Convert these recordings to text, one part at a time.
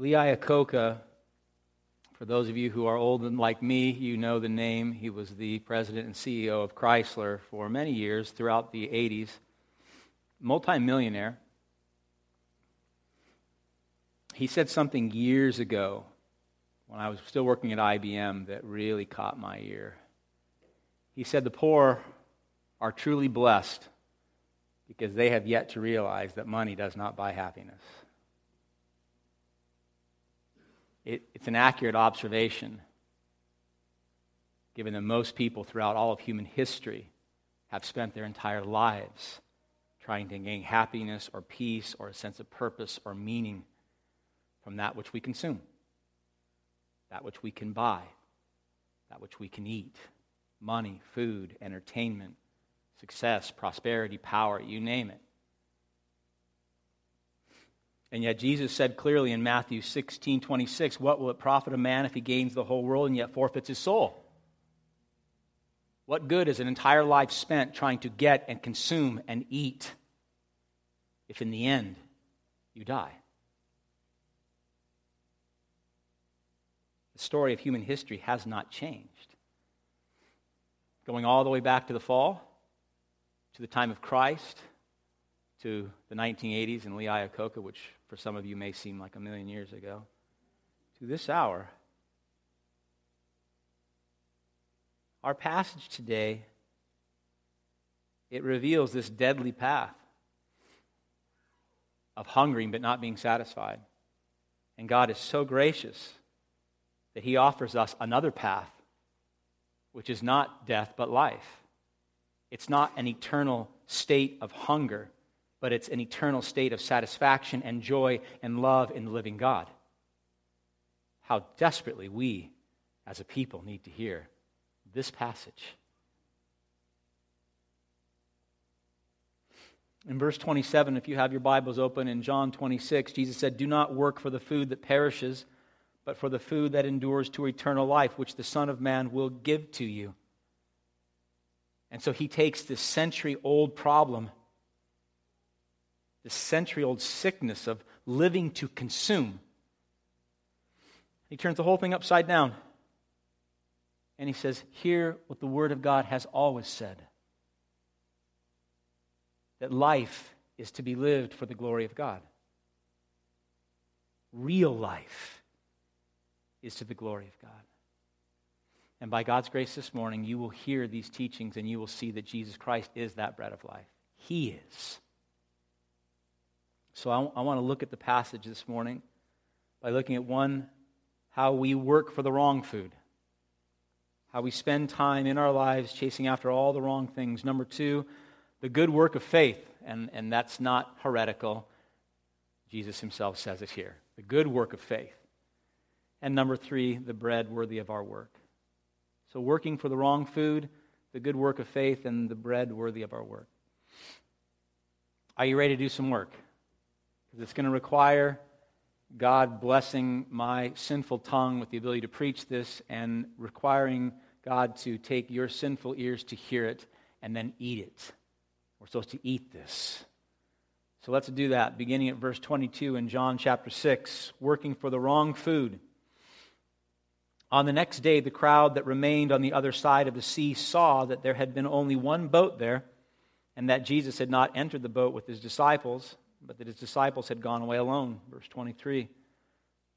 Lee Iacocca, for those of you who are old and like me, you know the name. He was the president and CEO of Chrysler for many years throughout the 80s. Multimillionaire. He said something years ago when I was still working at IBM that really caught my ear. He said, The poor are truly blessed because they have yet to realize that money does not buy happiness. It, it's an accurate observation, given that most people throughout all of human history have spent their entire lives trying to gain happiness or peace or a sense of purpose or meaning from that which we consume, that which we can buy, that which we can eat money, food, entertainment, success, prosperity, power, you name it. And yet Jesus said clearly in Matthew 16 26, What will it profit a man if he gains the whole world and yet forfeits his soul? What good is an entire life spent trying to get and consume and eat if in the end you die? The story of human history has not changed. Going all the way back to the fall, to the time of Christ, to the 1980s in Lee Iacocca, which for some of you may seem like a million years ago, to this hour. Our passage today, it reveals this deadly path of hungering but not being satisfied. And God is so gracious that He offers us another path, which is not death but life. It's not an eternal state of hunger but it's an eternal state of satisfaction and joy and love in the living God. How desperately we as a people need to hear this passage. In verse 27, if you have your Bibles open, in John 26, Jesus said, Do not work for the food that perishes, but for the food that endures to eternal life, which the Son of Man will give to you. And so he takes this century old problem century old sickness of living to consume. He turns the whole thing upside down. And he says, Hear what the Word of God has always said that life is to be lived for the glory of God. Real life is to the glory of God. And by God's grace this morning, you will hear these teachings and you will see that Jesus Christ is that bread of life. He is. So I, I want to look at the passage this morning by looking at one, how we work for the wrong food, how we spend time in our lives chasing after all the wrong things. Number two, the good work of faith, and, and that's not heretical. Jesus himself says it here the good work of faith. And number three, the bread worthy of our work. So, working for the wrong food, the good work of faith, and the bread worthy of our work. Are you ready to do some work? It's going to require God blessing my sinful tongue with the ability to preach this and requiring God to take your sinful ears to hear it and then eat it. We're supposed to eat this. So let's do that, beginning at verse 22 in John chapter 6, working for the wrong food. On the next day, the crowd that remained on the other side of the sea saw that there had been only one boat there, and that Jesus had not entered the boat with his disciples but that his disciples had gone away alone. Verse 23.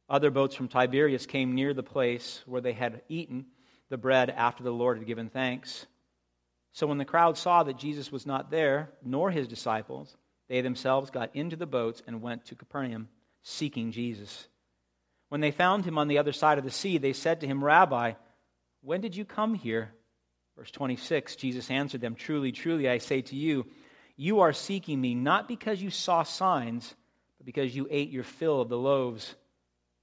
Other boats from Tiberias came near the place where they had eaten the bread after the Lord had given thanks. So when the crowd saw that Jesus was not there, nor his disciples, they themselves got into the boats and went to Capernaum, seeking Jesus. When they found him on the other side of the sea, they said to him, Rabbi, when did you come here? Verse 26 Jesus answered them, Truly, truly, I say to you, you are seeking me not because you saw signs, but because you ate your fill of the loaves.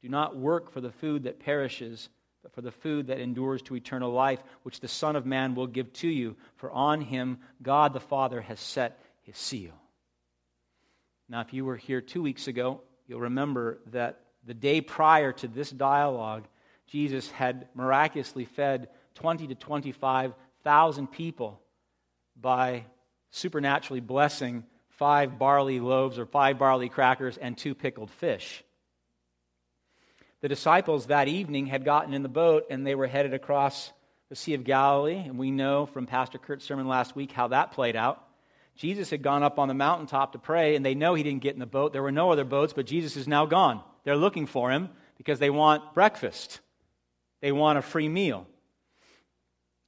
Do not work for the food that perishes, but for the food that endures to eternal life, which the Son of Man will give to you. For on him God the Father has set his seal. Now, if you were here two weeks ago, you'll remember that the day prior to this dialogue, Jesus had miraculously fed 20 to 25,000 people by supernaturally blessing five barley loaves or five barley crackers and two pickled fish. The disciples that evening had gotten in the boat and they were headed across the Sea of Galilee. And we know from Pastor Kurt's sermon last week how that played out. Jesus had gone up on the mountaintop to pray, and they know he didn't get in the boat. There were no other boats, but Jesus is now gone. They're looking for him because they want breakfast, they want a free meal.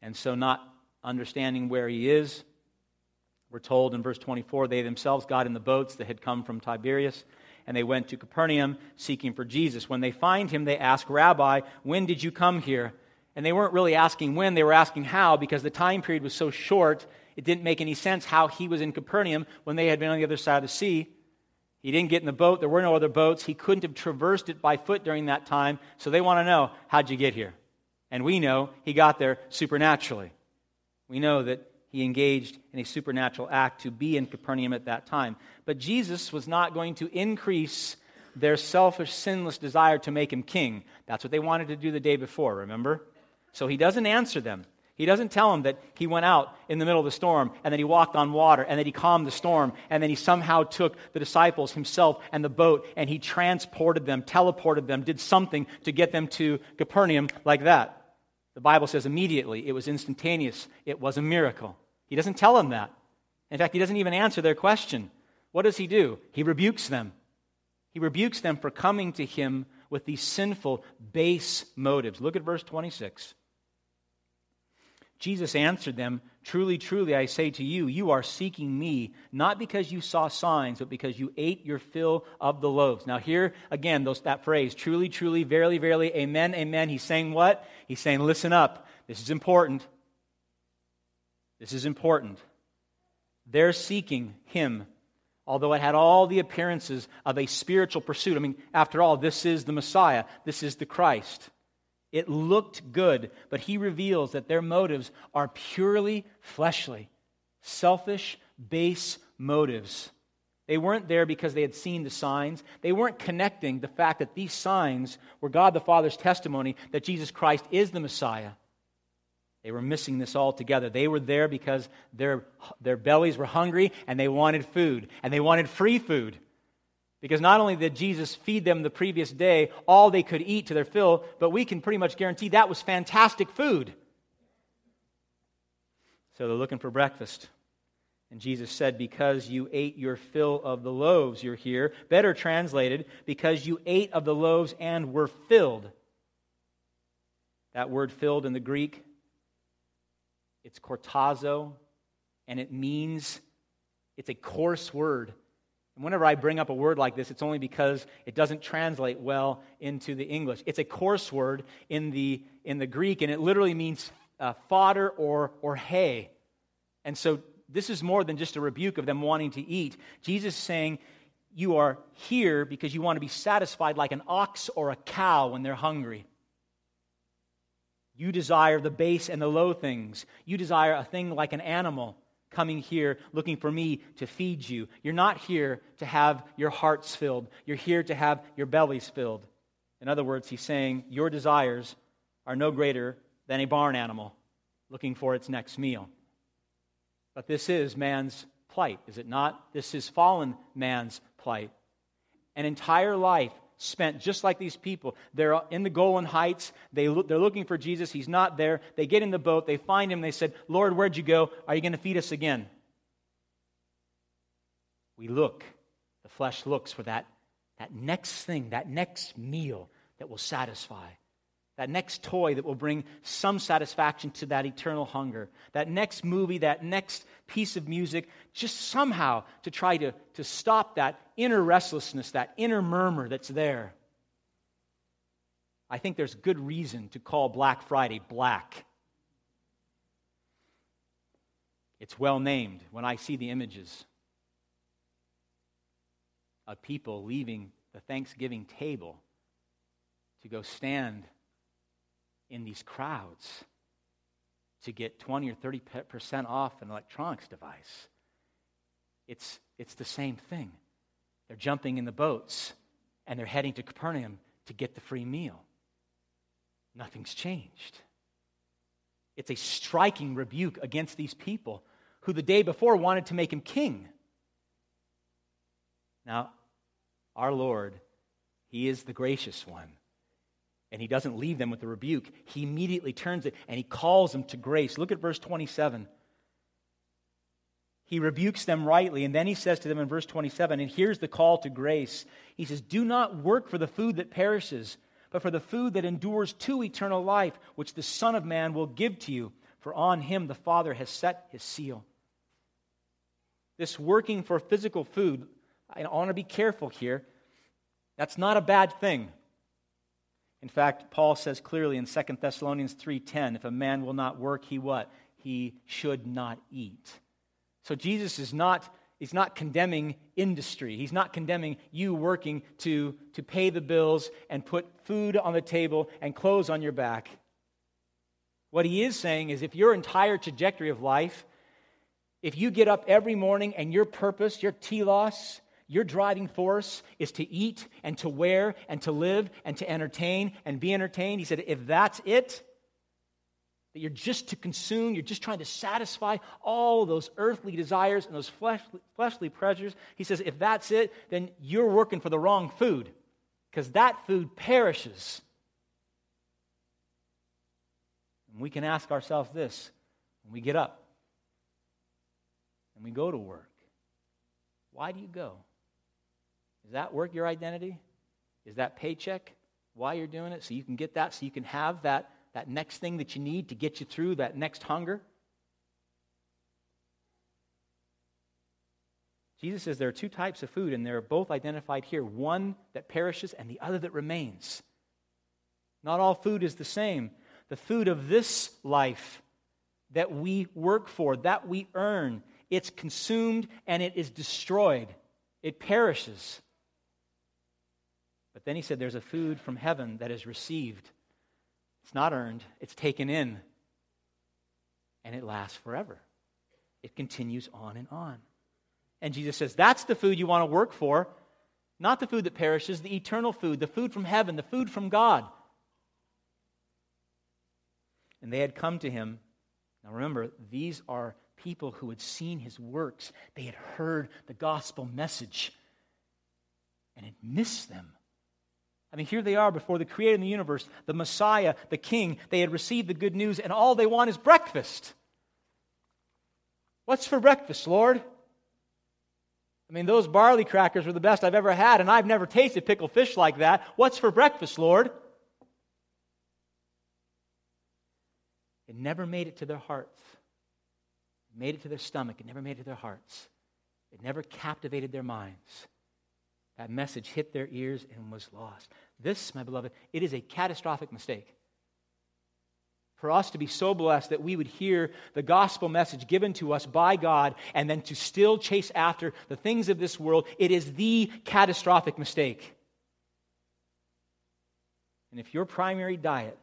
And so, not understanding where he is, we're told in verse 24 they themselves got in the boats that had come from Tiberias and they went to Capernaum seeking for Jesus. When they find him, they ask, Rabbi, when did you come here? And they weren't really asking when, they were asking how because the time period was so short, it didn't make any sense how he was in Capernaum when they had been on the other side of the sea. He didn't get in the boat, there were no other boats. He couldn't have traversed it by foot during that time. So they want to know, how'd you get here? And we know he got there supernaturally. We know that he engaged in a supernatural act to be in Capernaum at that time. But Jesus was not going to increase their selfish, sinless desire to make him king. That's what they wanted to do the day before, remember? So he doesn't answer them. He doesn't tell them that he went out in the middle of the storm and that he walked on water and that he calmed the storm and then he somehow took the disciples, himself, and the boat and he transported them, teleported them, did something to get them to Capernaum like that. The Bible says immediately, it was instantaneous, it was a miracle. He doesn't tell them that. In fact, he doesn't even answer their question. What does he do? He rebukes them. He rebukes them for coming to him with these sinful, base motives. Look at verse 26. Jesus answered them, Truly, truly, I say to you, you are seeking me, not because you saw signs, but because you ate your fill of the loaves. Now, here again, those, that phrase, truly, truly, verily, verily, amen, amen. He's saying what? He's saying, Listen up. This is important. This is important. They're seeking him, although it had all the appearances of a spiritual pursuit. I mean, after all, this is the Messiah, this is the Christ. It looked good, but he reveals that their motives are purely fleshly, selfish, base motives. They weren't there because they had seen the signs. They weren't connecting the fact that these signs were God the Father's testimony that Jesus Christ is the Messiah. They were missing this altogether. They were there because their, their bellies were hungry and they wanted food, and they wanted free food. Because not only did Jesus feed them the previous day all they could eat to their fill, but we can pretty much guarantee that was fantastic food. So they're looking for breakfast. And Jesus said, Because you ate your fill of the loaves, you're here. Better translated, because you ate of the loaves and were filled. That word filled in the Greek, it's chortazo, and it means, it's a coarse word. And whenever I bring up a word like this, it's only because it doesn't translate well into the English. It's a coarse word in the, in the Greek, and it literally means uh, fodder or, or hay. And so this is more than just a rebuke of them wanting to eat. Jesus is saying, You are here because you want to be satisfied like an ox or a cow when they're hungry. You desire the base and the low things. You desire a thing like an animal coming here looking for me to feed you. You're not here to have your hearts filled, you're here to have your bellies filled. In other words, he's saying your desires are no greater than a barn animal looking for its next meal. But this is man's plight, is it not? This is fallen man's plight. An entire life spent just like these people. They're in the Golan Heights. They look, they're looking for Jesus. He's not there. They get in the boat. They find him. They said, Lord, where'd you go? Are you going to feed us again? We look. The flesh looks for that, that next thing, that next meal that will satisfy that next toy that will bring some satisfaction to that eternal hunger, that next movie, that next piece of music, just somehow to try to, to stop that inner restlessness, that inner murmur that's there. I think there's good reason to call Black Friday black. It's well named when I see the images of people leaving the Thanksgiving table to go stand in these crowds to get 20 or 30% off an electronics device. It's, it's the same thing. They're jumping in the boats and they're heading to Capernaum to get the free meal. Nothing's changed. It's a striking rebuke against these people who the day before wanted to make him king. Now, our Lord, He is the gracious one. And he doesn't leave them with a rebuke. He immediately turns it and he calls them to grace. Look at verse 27. He rebukes them rightly, and then he says to them in verse 27, and here's the call to grace. He says, Do not work for the food that perishes, but for the food that endures to eternal life, which the Son of Man will give to you, for on him the Father has set his seal. This working for physical food, I want to be careful here. That's not a bad thing. In fact, Paul says clearly in 2 Thessalonians 3:10, if a man will not work, he what? He should not eat. So Jesus is not He's not condemning industry. He's not condemning you working to, to pay the bills and put food on the table and clothes on your back. What he is saying is if your entire trajectory of life, if you get up every morning and your purpose, your telos, your driving force is to eat and to wear and to live and to entertain and be entertained. He said, if that's it, that you're just to consume, you're just trying to satisfy all those earthly desires and those fleshly, fleshly pleasures. He says, if that's it, then you're working for the wrong food because that food perishes. And we can ask ourselves this when we get up and we go to work why do you go? Is that work your identity? Is that paycheck why you're doing it? So you can get that, so you can have that, that next thing that you need to get you through that next hunger? Jesus says there are two types of food, and they're both identified here one that perishes and the other that remains. Not all food is the same. The food of this life that we work for, that we earn, it's consumed and it is destroyed, it perishes. But then he said there's a food from heaven that is received. It's not earned, it's taken in. And it lasts forever. It continues on and on. And Jesus says that's the food you want to work for, not the food that perishes, the eternal food, the food from heaven, the food from God. And they had come to him. Now remember, these are people who had seen his works, they had heard the gospel message, and it missed them. I mean, here they are before the creator of the universe, the Messiah, the King. They had received the good news, and all they want is breakfast. What's for breakfast, Lord? I mean, those barley crackers were the best I've ever had, and I've never tasted pickled fish like that. What's for breakfast, Lord? It never made it to their hearts. It made it to their stomach. It never made it to their hearts. It never captivated their minds. That message hit their ears and was lost. This, my beloved, it is a catastrophic mistake. For us to be so blessed that we would hear the gospel message given to us by God and then to still chase after the things of this world, it is the catastrophic mistake. And if your primary diet,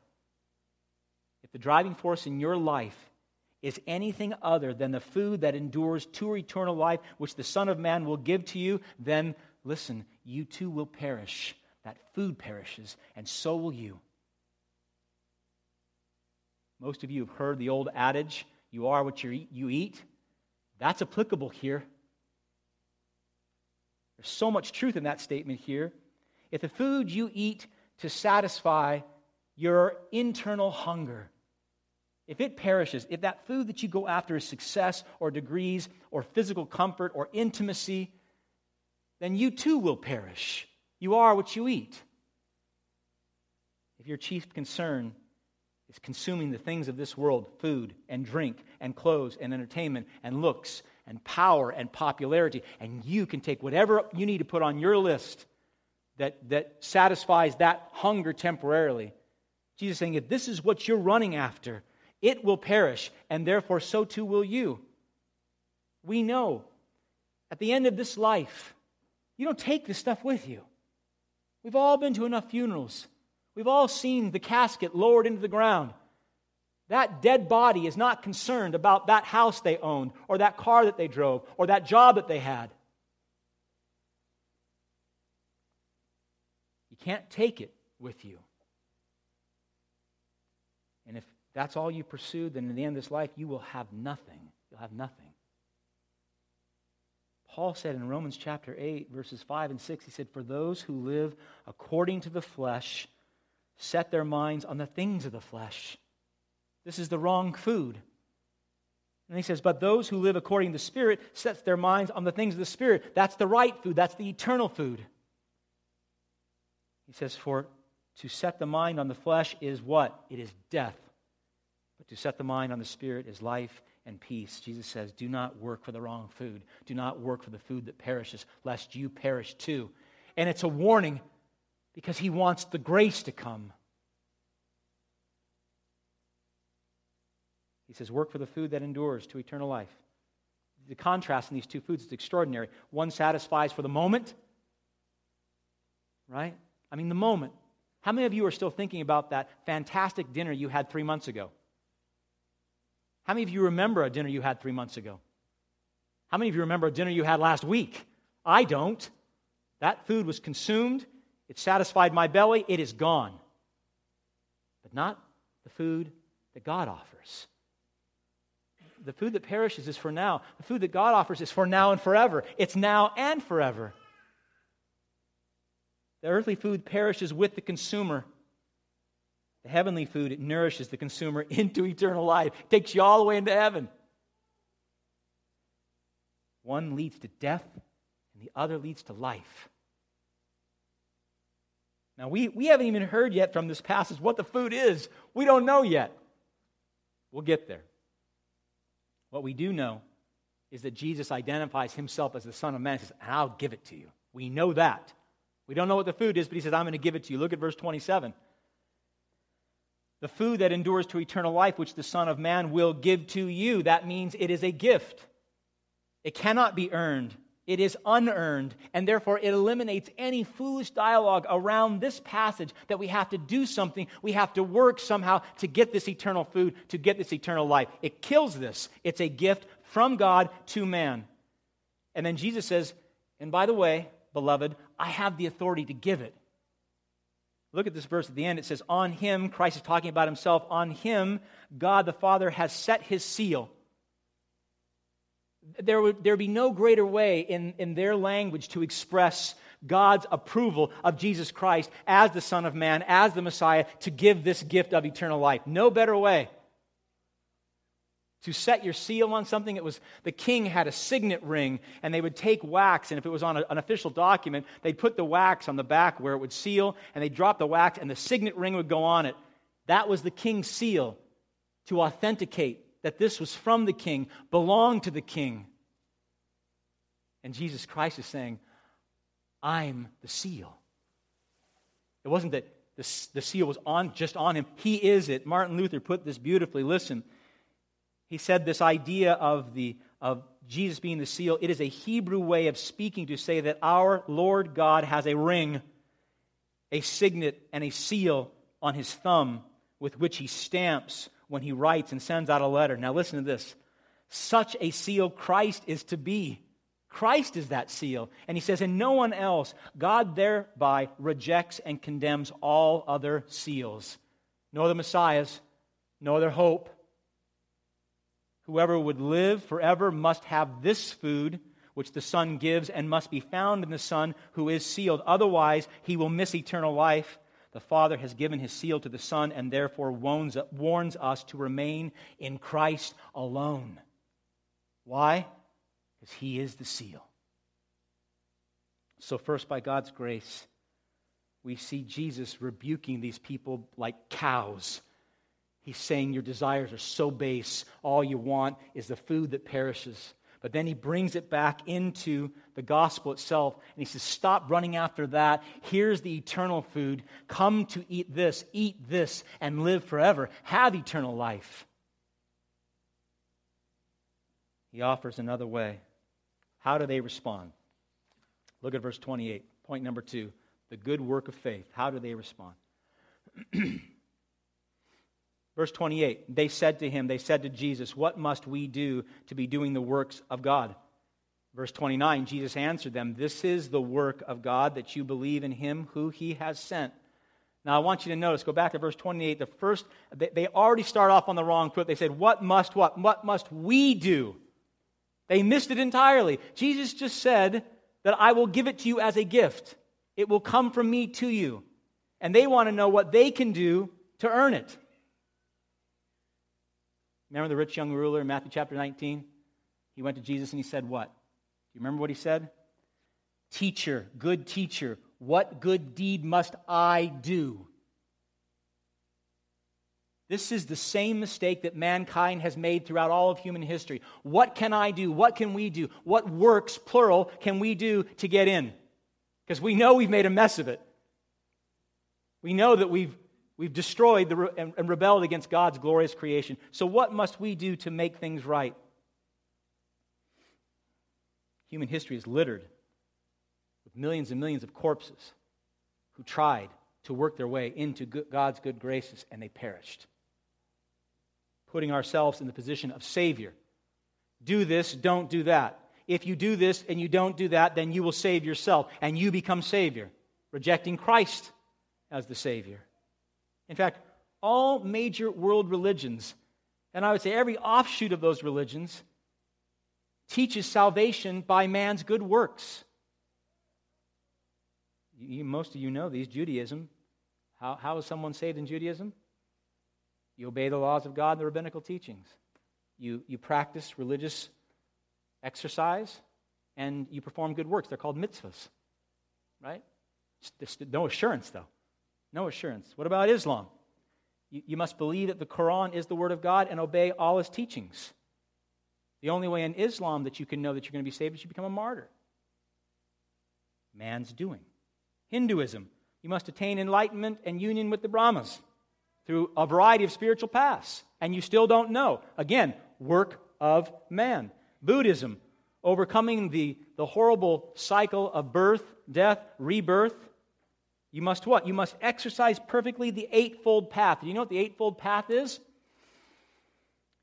if the driving force in your life is anything other than the food that endures to eternal life, which the Son of Man will give to you, then listen, you too will perish. That food perishes, and so will you. Most of you have heard the old adage, you are what you eat. That's applicable here. There's so much truth in that statement here. If the food you eat to satisfy your internal hunger, if it perishes, if that food that you go after is success or degrees or physical comfort or intimacy, then you too will perish. You are what you eat. If your chief concern is consuming the things of this world food and drink and clothes and entertainment and looks and power and popularity and you can take whatever you need to put on your list that, that satisfies that hunger temporarily. Jesus is saying, if this is what you're running after, it will perish, and therefore so too will you. We know at the end of this life, you don't take this stuff with you. We've all been to enough funerals. We've all seen the casket lowered into the ground. That dead body is not concerned about that house they owned, or that car that they drove, or that job that they had. You can't take it with you. And if that's all you pursue, then in the end of this life, you will have nothing. You'll have nothing. Paul said in Romans chapter 8, verses 5 and 6, he said, For those who live according to the flesh set their minds on the things of the flesh. This is the wrong food. And he says, But those who live according to the Spirit sets their minds on the things of the Spirit. That's the right food, that's the eternal food. He says, For to set the mind on the flesh is what? It is death. But to set the mind on the Spirit is life and peace. Jesus says, Do not work for the wrong food. Do not work for the food that perishes, lest you perish too. And it's a warning because he wants the grace to come. He says, Work for the food that endures to eternal life. The contrast in these two foods is extraordinary. One satisfies for the moment, right? I mean, the moment. How many of you are still thinking about that fantastic dinner you had three months ago? How many of you remember a dinner you had three months ago? How many of you remember a dinner you had last week? I don't. That food was consumed, it satisfied my belly, it is gone. But not the food that God offers. The food that perishes is for now. The food that God offers is for now and forever. It's now and forever. The earthly food perishes with the consumer. The heavenly food, it nourishes the consumer into eternal life, it takes you all the way into heaven. One leads to death, and the other leads to life. Now, we, we haven't even heard yet from this passage what the food is. We don't know yet. We'll get there. What we do know is that Jesus identifies himself as the Son of Man. He says, I'll give it to you. We know that. We don't know what the food is, but he says, I'm going to give it to you. Look at verse 27. The food that endures to eternal life, which the Son of Man will give to you. That means it is a gift. It cannot be earned. It is unearned, and therefore it eliminates any foolish dialogue around this passage that we have to do something, we have to work somehow to get this eternal food, to get this eternal life. It kills this. It's a gift from God to man. And then Jesus says, and by the way, beloved, I have the authority to give it. Look at this verse at the end. It says, On him, Christ is talking about himself, on him, God the Father has set his seal there would there be no greater way in, in their language to express God's approval of Jesus Christ as the Son of Man, as the Messiah, to give this gift of eternal life. No better way. To set your seal on something, it was the king had a signet ring, and they would take wax, and if it was on a, an official document, they'd put the wax on the back where it would seal, and they'd drop the wax, and the signet ring would go on it. That was the king's seal to authenticate that this was from the king, belonged to the king. And Jesus Christ is saying, I'm the seal. It wasn't that the, the seal was on just on him. He is it. Martin Luther put this beautifully. Listen. He said this idea of the of Jesus being the seal, it is a Hebrew way of speaking to say that our Lord God has a ring, a signet, and a seal on his thumb with which he stamps when he writes and sends out a letter. Now, listen to this. Such a seal Christ is to be. Christ is that seal. And he says, and no one else. God thereby rejects and condemns all other seals. No other Messiahs, no other hope. Whoever would live forever must have this food, which the Son gives, and must be found in the Son who is sealed. Otherwise, he will miss eternal life. The Father has given his seal to the Son and therefore warns, us to remain in Christ alone. Why? Because he is the seal. So, first, by God's grace, we see Jesus rebuking these people like cows. He's saying, Your desires are so base. All you want is the food that perishes. But then he brings it back into the gospel itself, and he says, Stop running after that. Here's the eternal food. Come to eat this, eat this, and live forever. Have eternal life. He offers another way. How do they respond? Look at verse 28. Point number two the good work of faith. How do they respond? Verse 28 They said to him, they said to Jesus, What must we do to be doing the works of God? Verse 29 Jesus answered them, This is the work of God, that you believe in him who he has sent. Now, I want you to notice, go back to verse 28. The first, they already start off on the wrong foot. They said, What must what? What must we do? They missed it entirely. Jesus just said that I will give it to you as a gift. It will come from me to you. and they want to know what they can do to earn it. Remember the rich young ruler in Matthew chapter 19? He went to Jesus and he said, What? Do you remember what he said? Teacher, good teacher, what good deed must I do? This is the same mistake that mankind has made throughout all of human history. What can I do? What can we do? What works, plural, can we do to get in? Because we know we've made a mess of it. We know that we've, we've destroyed the, and, and rebelled against God's glorious creation. So, what must we do to make things right? Human history is littered with millions and millions of corpses who tried to work their way into God's good graces and they perished. Putting ourselves in the position of Savior. Do this, don't do that. If you do this and you don't do that, then you will save yourself and you become Savior, rejecting Christ as the Savior. In fact, all major world religions, and I would say every offshoot of those religions, teaches salvation by man's good works. You, most of you know these Judaism. How, how is someone saved in Judaism? You obey the laws of God and the rabbinical teachings. You, you practice religious exercise and you perform good works. They're called mitzvahs, right? No assurance, though. No assurance. What about Islam? You, you must believe that the Quran is the Word of God and obey all His teachings. The only way in Islam that you can know that you're going to be saved is you become a martyr. Man's doing. Hinduism, you must attain enlightenment and union with the Brahmas through a variety of spiritual paths, and you still don't know. Again, work of man. Buddhism, overcoming the, the horrible cycle of birth, death, rebirth. You must what? You must exercise perfectly the eightfold path. Do you know what the eightfold path is?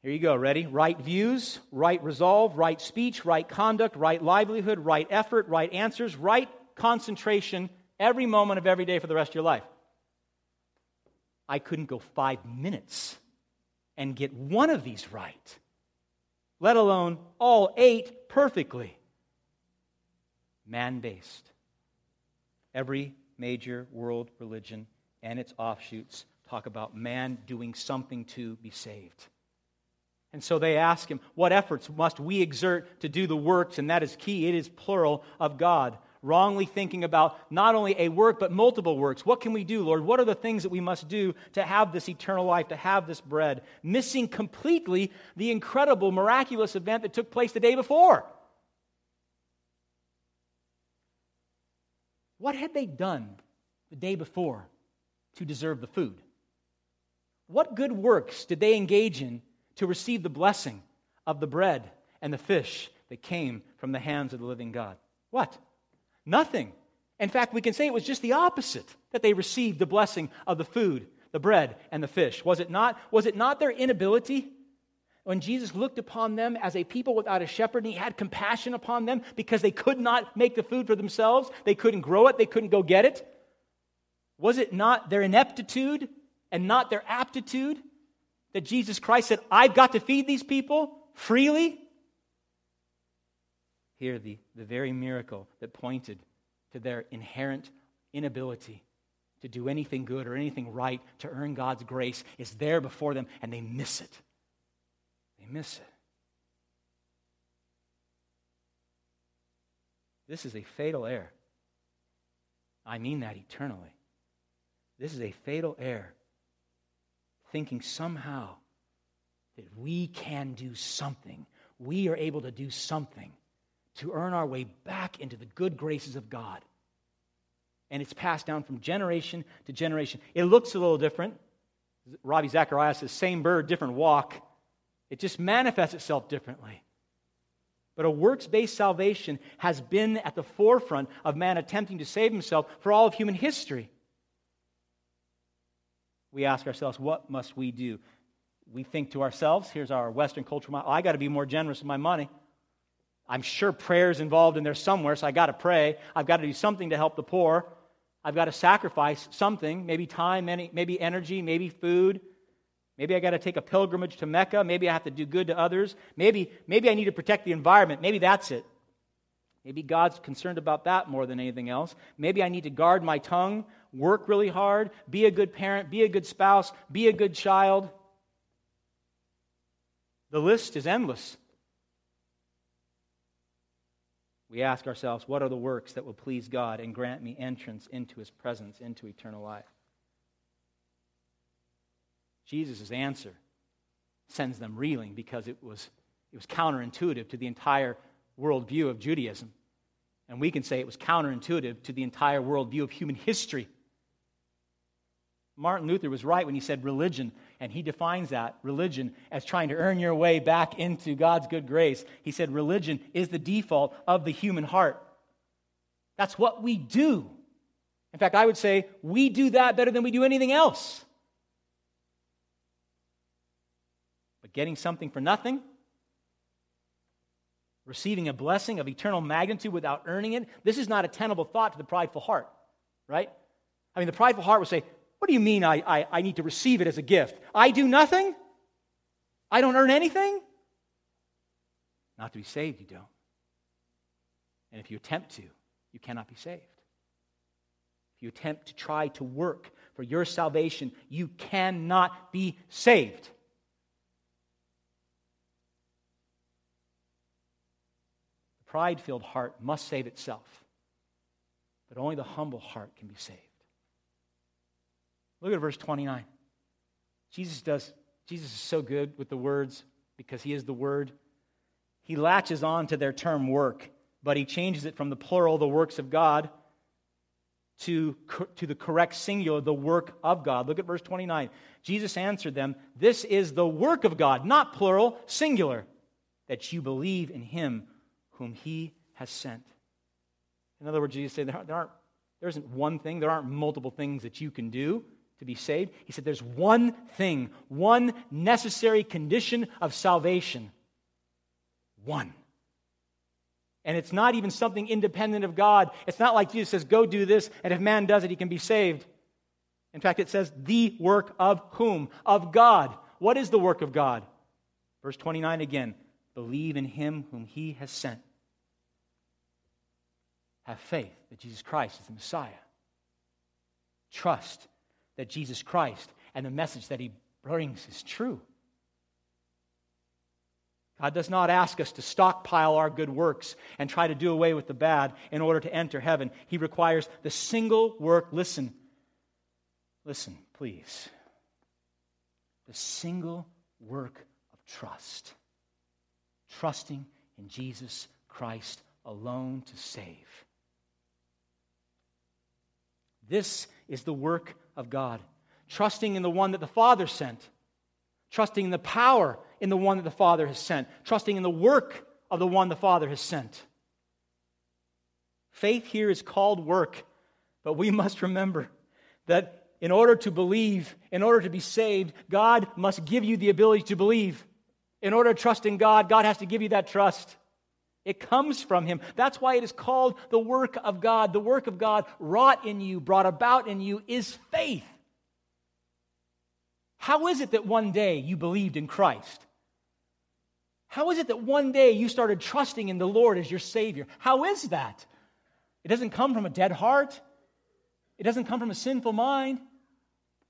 Here you go. Ready? Right views, right resolve, right speech, right conduct, right livelihood, right effort, right answers, right concentration every moment of every day for the rest of your life. I couldn't go five minutes and get one of these right, let alone all eight perfectly. Man based. Every major world religion and its offshoots talk about man doing something to be saved. And so they ask him, What efforts must we exert to do the works? And that is key. It is plural of God wrongly thinking about not only a work, but multiple works. What can we do, Lord? What are the things that we must do to have this eternal life, to have this bread? Missing completely the incredible, miraculous event that took place the day before. What had they done the day before to deserve the food? What good works did they engage in to receive the blessing of the bread and the fish that came from the hands of the living God? What? Nothing. In fact, we can say it was just the opposite that they received the blessing of the food, the bread, and the fish. Was it not? Was it not their inability? When Jesus looked upon them as a people without a shepherd, and he had compassion upon them because they could not make the food for themselves, they couldn't grow it, they couldn't go get it. Was it not their ineptitude and not their aptitude that Jesus Christ said, I've got to feed these people freely? Here, the, the very miracle that pointed to their inherent inability to do anything good or anything right to earn God's grace is there before them, and they miss it. They miss it. This is a fatal error. I mean that eternally. This is a fatal error. Thinking somehow that we can do something, we are able to do something to earn our way back into the good graces of God. And it's passed down from generation to generation. It looks a little different. Ravi Zacharias says, same bird, different walk. It just manifests itself differently. But a works based salvation has been at the forefront of man attempting to save himself for all of human history. We ask ourselves, what must we do? We think to ourselves, here's our Western cultural model I got to be more generous with my money. I'm sure prayer's involved in there somewhere, so I got to pray. I've got to do something to help the poor. I've got to sacrifice something, maybe time, maybe energy, maybe food. Maybe I got to take a pilgrimage to Mecca. Maybe I have to do good to others. Maybe, maybe I need to protect the environment. Maybe that's it. Maybe God's concerned about that more than anything else. Maybe I need to guard my tongue work really hard, be a good parent, be a good spouse, be a good child. The list is endless. We ask ourselves, what are the works that will please God and grant me entrance into his presence, into eternal life? Jesus' answer sends them reeling because it was, it was counterintuitive to the entire worldview of Judaism. And we can say it was counterintuitive to the entire worldview of human history. Martin Luther was right when he said religion, and he defines that religion as trying to earn your way back into God's good grace. He said religion is the default of the human heart. That's what we do. In fact, I would say we do that better than we do anything else. But getting something for nothing, receiving a blessing of eternal magnitude without earning it, this is not a tenable thought to the prideful heart, right? I mean, the prideful heart would say, What do you mean I, I, I need to receive it as a gift? I do nothing? I don't earn anything? Not to be saved, you don't. And if you attempt to, you cannot be saved. If you attempt to try to work for your salvation, you cannot be saved. Pride filled heart must save itself, but only the humble heart can be saved. Look at verse 29. Jesus does, Jesus is so good with the words because he is the word. He latches on to their term work, but he changes it from the plural, the works of God, to, to the correct singular, the work of God. Look at verse 29. Jesus answered them, This is the work of God, not plural, singular, that you believe in him whom he has sent. In other words, Jesus said there, there, aren't, there isn't one thing, there aren't multiple things that you can do to be saved. He said there's one thing, one necessary condition of salvation. One. And it's not even something independent of God. It's not like Jesus says, go do this, and if man does it, he can be saved. In fact, it says, the work of whom? Of God. What is the work of God? Verse 29 again believe in him whom he has sent. Have faith that Jesus Christ is the Messiah. Trust that Jesus Christ and the message that he brings is true. God does not ask us to stockpile our good works and try to do away with the bad in order to enter heaven. He requires the single work. Listen, listen, please. The single work of trust trusting in Jesus Christ alone to save. This is the work of God. Trusting in the one that the Father sent, trusting in the power in the one that the Father has sent, trusting in the work of the one the Father has sent. Faith here is called work, but we must remember that in order to believe, in order to be saved, God must give you the ability to believe. In order to trust in God, God has to give you that trust. It comes from Him. That's why it is called the work of God. The work of God wrought in you, brought about in you, is faith. How is it that one day you believed in Christ? How is it that one day you started trusting in the Lord as your Savior? How is that? It doesn't come from a dead heart, it doesn't come from a sinful mind.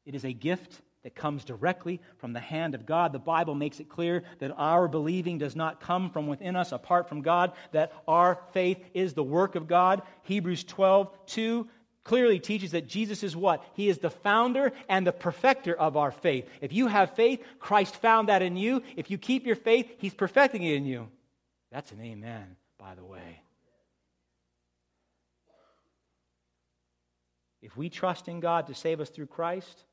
It is a gift that comes directly from the hand of God. The Bible makes it clear that our believing does not come from within us apart from God, that our faith is the work of God. Hebrews 12, 2 clearly teaches that Jesus is what? He is the founder and the perfecter of our faith. If you have faith, Christ found that in you. If you keep your faith, He's perfecting it in you. That's an amen, by the way. If we trust in God to save us through Christ,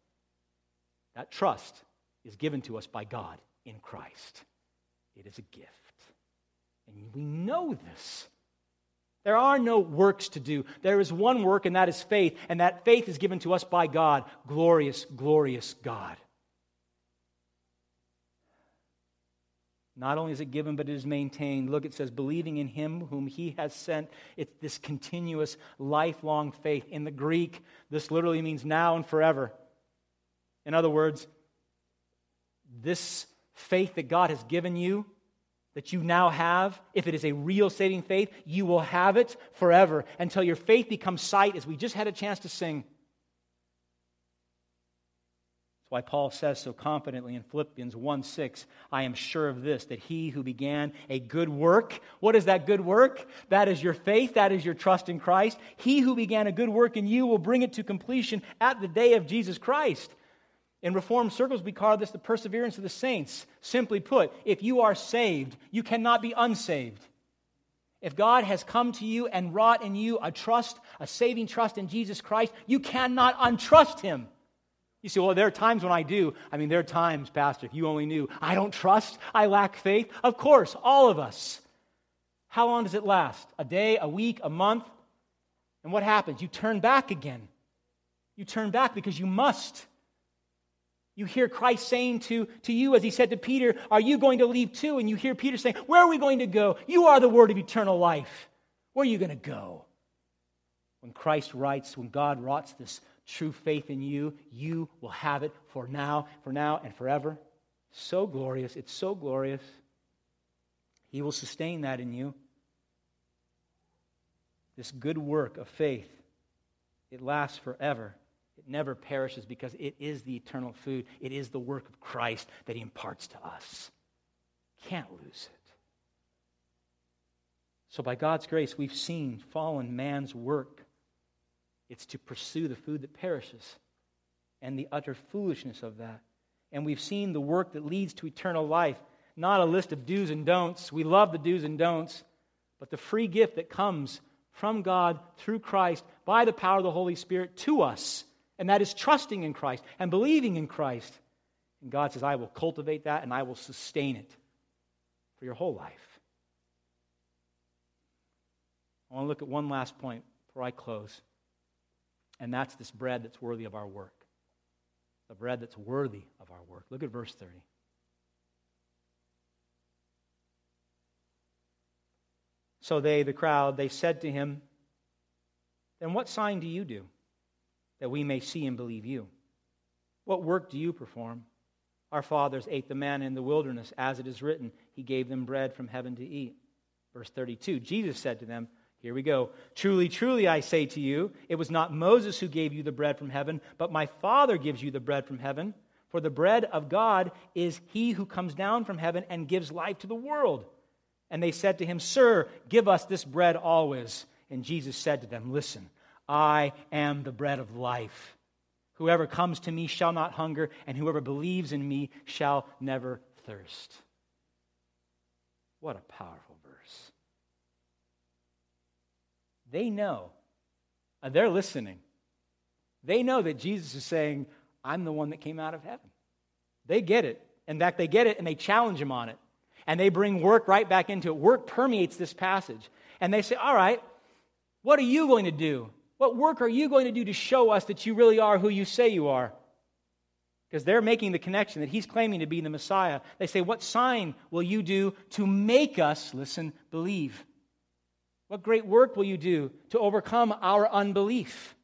that trust is given to us by God in Christ. It is a gift. And we know this. There are no works to do. There is one work, and that is faith. And that faith is given to us by God. Glorious, glorious God. Not only is it given, but it is maintained. Look, it says, believing in him whom he has sent. It's this continuous, lifelong faith. In the Greek, this literally means now and forever. In other words, this faith that God has given you, that you now have, if it is a real saving faith, you will have it forever until your faith becomes sight, as we just had a chance to sing. That's why Paul says so confidently in Philippians 1 6, I am sure of this, that he who began a good work, what is that good work? That is your faith, that is your trust in Christ. He who began a good work in you will bring it to completion at the day of Jesus Christ. In Reformed circles, we call this the perseverance of the saints. Simply put, if you are saved, you cannot be unsaved. If God has come to you and wrought in you a trust, a saving trust in Jesus Christ, you cannot untrust him. You say, well, there are times when I do. I mean, there are times, Pastor, if you only knew, I don't trust, I lack faith. Of course, all of us. How long does it last? A day, a week, a month? And what happens? You turn back again. You turn back because you must. You hear Christ saying to, to you, as he said to Peter, Are you going to leave too? And you hear Peter saying, Where are we going to go? You are the word of eternal life. Where are you going to go? When Christ writes, when God writes this true faith in you, you will have it for now, for now, and forever. So glorious. It's so glorious. He will sustain that in you. This good work of faith, it lasts forever. It never perishes because it is the eternal food. It is the work of Christ that He imparts to us. Can't lose it. So, by God's grace, we've seen fallen man's work it's to pursue the food that perishes and the utter foolishness of that. And we've seen the work that leads to eternal life, not a list of do's and don'ts. We love the do's and don'ts, but the free gift that comes from God through Christ by the power of the Holy Spirit to us. And that is trusting in Christ and believing in Christ. And God says, I will cultivate that and I will sustain it for your whole life. I want to look at one last point before I close. And that's this bread that's worthy of our work. The bread that's worthy of our work. Look at verse 30. So they, the crowd, they said to him, Then what sign do you do that we may see and believe you? What work do you perform? Our fathers ate the manna in the wilderness, as it is written, He gave them bread from heaven to eat. Verse 32 Jesus said to them, here we go. Truly, truly, I say to you, it was not Moses who gave you the bread from heaven, but my Father gives you the bread from heaven. For the bread of God is he who comes down from heaven and gives life to the world. And they said to him, Sir, give us this bread always. And Jesus said to them, Listen, I am the bread of life. Whoever comes to me shall not hunger, and whoever believes in me shall never thirst. What a powerful verse. They know. Uh, they're listening. They know that Jesus is saying, I'm the one that came out of heaven. They get it. In fact, they get it and they challenge him on it. And they bring work right back into it. Work permeates this passage. And they say, All right, what are you going to do? What work are you going to do to show us that you really are who you say you are? Because they're making the connection that he's claiming to be the Messiah. They say, What sign will you do to make us, listen, believe? What great work will you do to overcome our unbelief?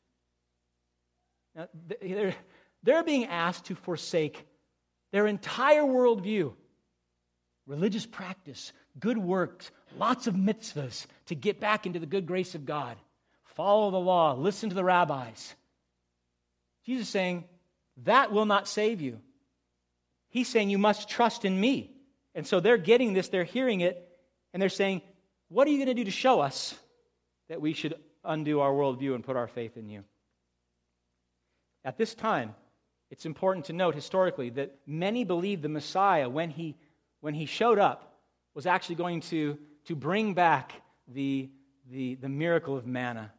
Now, they're, they're being asked to forsake their entire worldview religious practice, good works, lots of mitzvahs to get back into the good grace of God. Follow the law, listen to the rabbis. Jesus is saying, that will not save you. He's saying, you must trust in me. And so they're getting this, they're hearing it, and they're saying, what are you going to do to show us that we should undo our worldview and put our faith in you? At this time, it's important to note historically that many believed the Messiah, when he, when he showed up, was actually going to, to bring back the, the, the miracle of manna,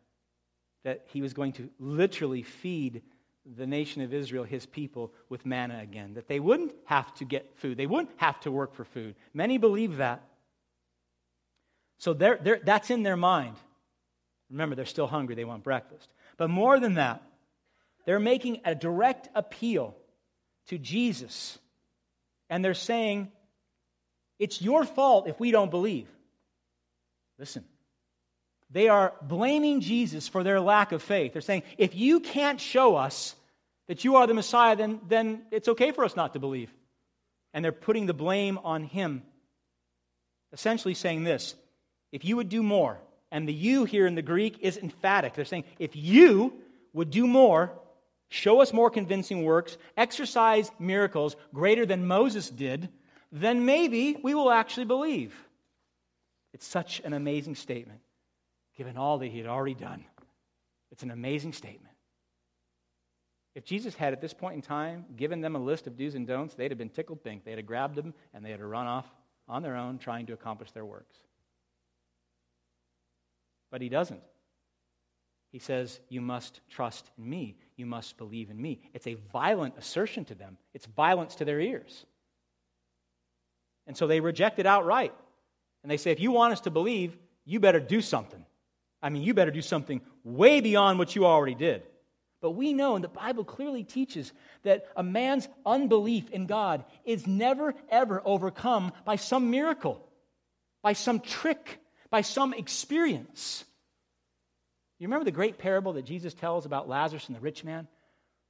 that he was going to literally feed the nation of Israel, his people, with manna again, that they wouldn't have to get food, they wouldn't have to work for food. Many believe that. So they're, they're, that's in their mind. Remember, they're still hungry, they want breakfast. But more than that, they're making a direct appeal to Jesus. And they're saying, It's your fault if we don't believe. Listen, they are blaming Jesus for their lack of faith. They're saying, If you can't show us that you are the Messiah, then, then it's okay for us not to believe. And they're putting the blame on him. Essentially saying this if you would do more, and the you here in the Greek is emphatic. They're saying, if you would do more, show us more convincing works, exercise miracles greater than Moses did, then maybe we will actually believe. It's such an amazing statement, given all that he had already done. It's an amazing statement. If Jesus had, at this point in time, given them a list of do's and don'ts, they'd have been tickled pink. They'd have grabbed them and they'd have run off on their own trying to accomplish their works. But he doesn't. He says, You must trust in me. You must believe in me. It's a violent assertion to them, it's violence to their ears. And so they reject it outright. And they say, If you want us to believe, you better do something. I mean, you better do something way beyond what you already did. But we know, and the Bible clearly teaches, that a man's unbelief in God is never, ever overcome by some miracle, by some trick, by some experience. You remember the great parable that Jesus tells about Lazarus and the rich man?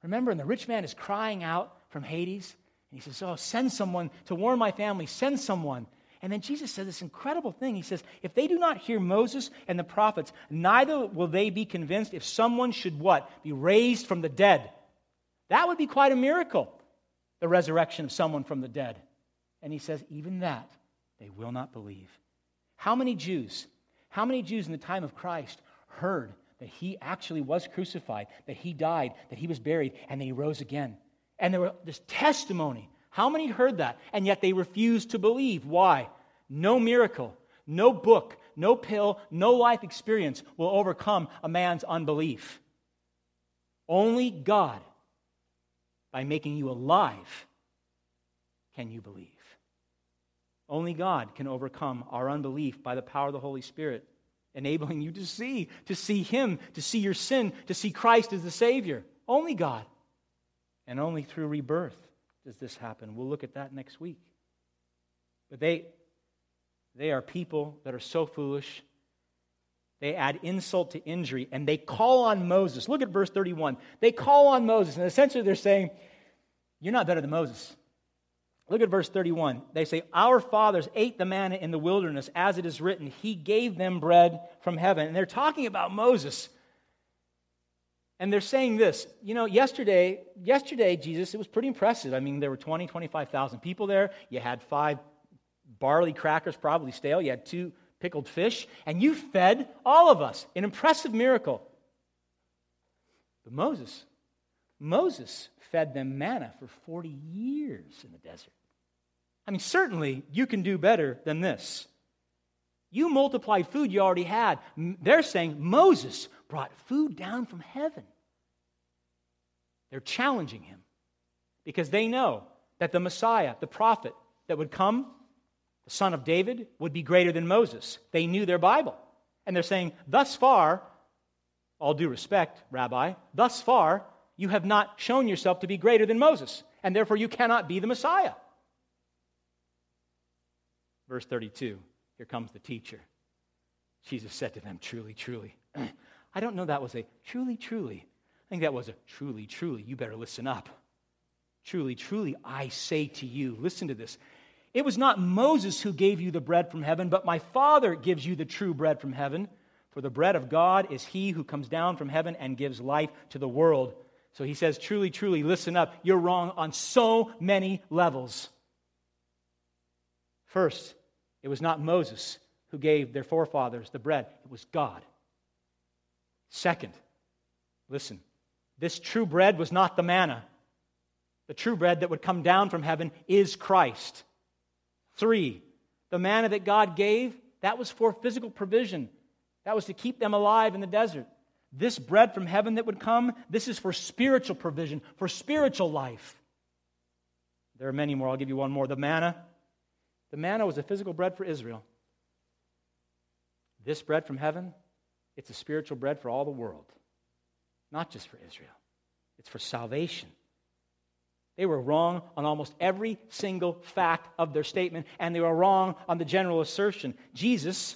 Remember, and the rich man is crying out from Hades, and he says, Oh, send someone to warn my family, send someone. And then Jesus says this incredible thing. He says, If they do not hear Moses and the prophets, neither will they be convinced if someone should what? Be raised from the dead. That would be quite a miracle, the resurrection of someone from the dead. And he says, Even that they will not believe. How many Jews, how many Jews in the time of Christ heard that he actually was crucified, that he died, that he was buried, and that he rose again? And there was this testimony. How many heard that? And yet they refused to believe. Why? No miracle, no book, no pill, no life experience will overcome a man's unbelief. Only God, by making you alive, can you believe. Only God can overcome our unbelief by the power of the Holy Spirit, enabling you to see, to see Him, to see your sin, to see Christ as the Savior. Only God. And only through rebirth does this happen. We'll look at that next week. But they, they are people that are so foolish. They add insult to injury and they call on Moses. Look at verse 31. They call on Moses, and essentially they're saying, You're not better than Moses. Look at verse 31. They say, Our fathers ate the manna in the wilderness, as it is written, He gave them bread from heaven. And they're talking about Moses. And they're saying this, you know, yesterday, yesterday, Jesus, it was pretty impressive. I mean, there were 20, 25,000 people there. You had five barley crackers, probably stale. You had two pickled fish, and you fed all of us. An impressive miracle. But Moses, Moses fed them manna for 40 years in the desert. I mean, certainly you can do better than this. You multiplied food you already had. They're saying Moses brought food down from heaven. They're challenging him because they know that the Messiah, the prophet that would come, the son of David, would be greater than Moses. They knew their Bible. And they're saying, thus far, all due respect, Rabbi, thus far, you have not shown yourself to be greater than Moses, and therefore you cannot be the Messiah. Verse 32 here comes the teacher. Jesus said to them, Truly, truly. I don't know that was a truly, truly. I think that was a truly, truly. You better listen up. Truly, truly, I say to you, listen to this. It was not Moses who gave you the bread from heaven, but my Father gives you the true bread from heaven. For the bread of God is he who comes down from heaven and gives life to the world. So he says, Truly, truly, listen up. You're wrong on so many levels. First, it was not Moses who gave their forefathers the bread, it was God. Second, listen, this true bread was not the manna. The true bread that would come down from heaven is Christ. Three, the manna that God gave, that was for physical provision. That was to keep them alive in the desert. This bread from heaven that would come, this is for spiritual provision, for spiritual life. There are many more. I'll give you one more. The manna the manna was a physical bread for Israel. This bread from heaven, it's a spiritual bread for all the world, not just for Israel. It's for salvation. They were wrong on almost every single fact of their statement, and they were wrong on the general assertion. Jesus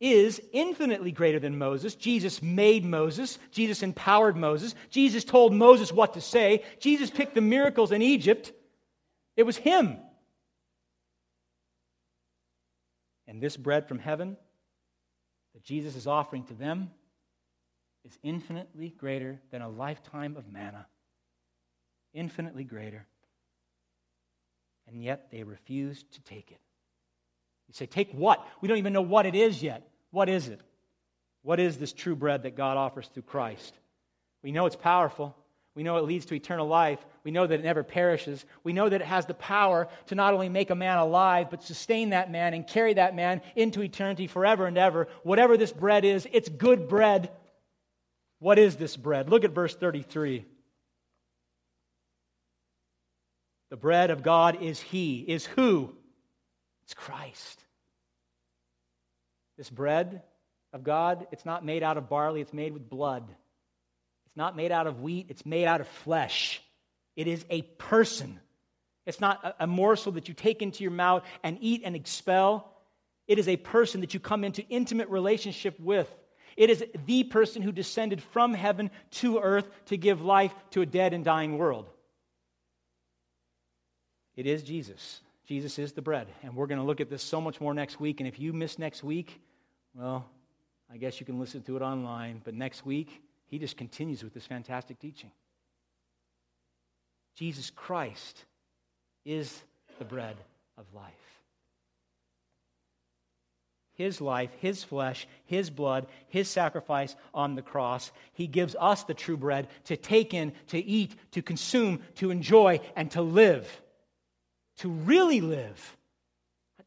is infinitely greater than Moses. Jesus made Moses. Jesus empowered Moses. Jesus told Moses what to say. Jesus picked the miracles in Egypt. It was him. And this bread from heaven that Jesus is offering to them is infinitely greater than a lifetime of manna. infinitely greater. And yet they refuse to take it. You say, Take what? We don't even know what it is yet. What is it? What is this true bread that God offers through Christ? We know it's powerful. We know it leads to eternal life. We know that it never perishes. We know that it has the power to not only make a man alive, but sustain that man and carry that man into eternity forever and ever. Whatever this bread is, it's good bread. What is this bread? Look at verse 33. The bread of God is He. Is who? It's Christ. This bread of God, it's not made out of barley, it's made with blood. It's not made out of wheat, it's made out of flesh. It is a person. It's not a, a morsel that you take into your mouth and eat and expel. It is a person that you come into intimate relationship with. It is the person who descended from heaven to earth to give life to a dead and dying world. It is Jesus. Jesus is the bread. And we're going to look at this so much more next week. And if you miss next week, well, I guess you can listen to it online. But next week, he just continues with this fantastic teaching. Jesus Christ is the bread of life. His life, His flesh, His blood, His sacrifice on the cross. He gives us the true bread to take in, to eat, to consume, to enjoy, and to live. To really live.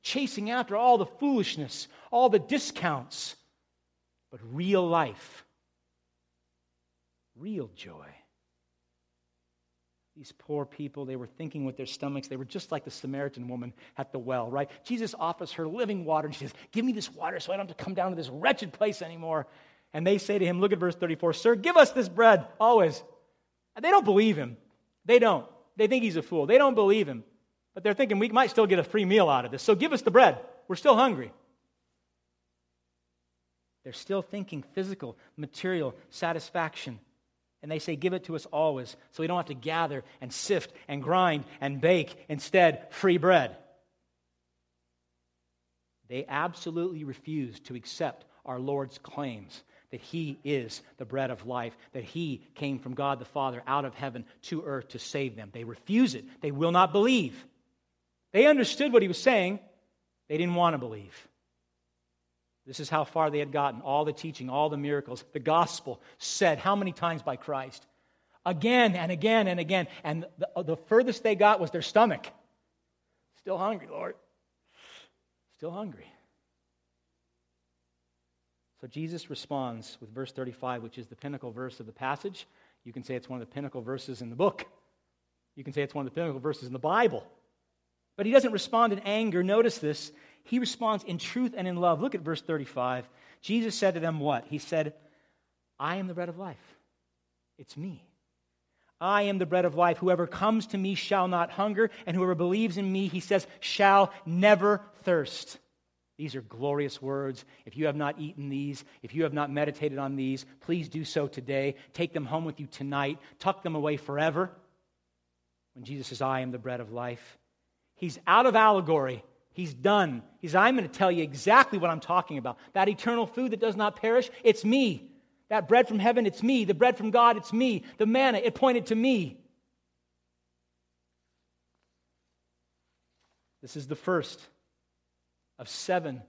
Chasing after all the foolishness, all the discounts, but real life real joy. These poor people, they were thinking with their stomachs. They were just like the Samaritan woman at the well, right? Jesus offers her living water, and she says, Give me this water so I don't have to come down to this wretched place anymore. And they say to him, Look at verse 34, Sir, give us this bread always. And they don't believe him. They don't. They think he's a fool. They don't believe him. But they're thinking, We might still get a free meal out of this. So give us the bread. We're still hungry. They're still thinking physical, material satisfaction. And they say, Give it to us always, so we don't have to gather and sift and grind and bake. Instead, free bread. They absolutely refuse to accept our Lord's claims that He is the bread of life, that He came from God the Father out of heaven to earth to save them. They refuse it. They will not believe. They understood what He was saying, they didn't want to believe. This is how far they had gotten. All the teaching, all the miracles, the gospel said how many times by Christ? Again and again and again. And the, uh, the furthest they got was their stomach. Still hungry, Lord. Still hungry. So Jesus responds with verse 35, which is the pinnacle verse of the passage. You can say it's one of the pinnacle verses in the book. You can say it's one of the pinnacle verses in the Bible. But he doesn't respond in anger. Notice this. He responds in truth and in love. Look at verse 35. Jesus said to them, What? He said, I am the bread of life. It's me. I am the bread of life. Whoever comes to me shall not hunger, and whoever believes in me, he says, shall never thirst. These are glorious words. If you have not eaten these, if you have not meditated on these, please do so today. Take them home with you tonight. Tuck them away forever. When Jesus says, I am the bread of life, he's out of allegory. He's done. He's, I'm going to tell you exactly what I'm talking about. That eternal food that does not perish, it's me. That bread from heaven, it's me. The bread from God, it's me. The manna, it pointed to me. This is the first of seven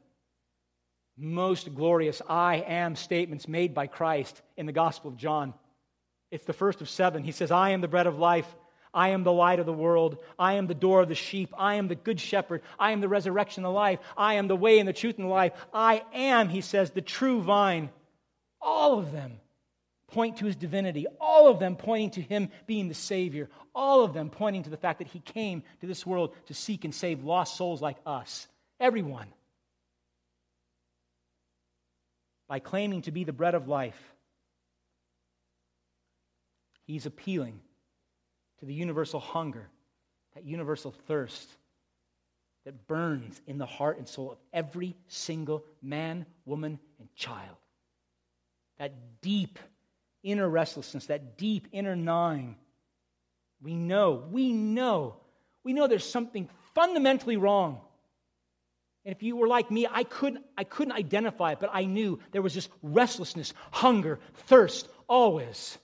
most glorious I am statements made by Christ in the Gospel of John. It's the first of seven. He says, I am the bread of life. I am the light of the world. I am the door of the sheep. I am the good shepherd. I am the resurrection and the life. I am the way and the truth and the life. I am, he says, the true vine. All of them point to his divinity. All of them pointing to him being the Savior. All of them pointing to the fact that he came to this world to seek and save lost souls like us. Everyone. By claiming to be the bread of life, he's appealing to the universal hunger, that universal thirst that burns in the heart and soul of every single man, woman, and child. That deep inner restlessness, that deep inner gnawing. We know, we know, we know there's something fundamentally wrong. And if you were like me, I couldn't, I couldn't identify it, but I knew there was this restlessness, hunger, thirst, always.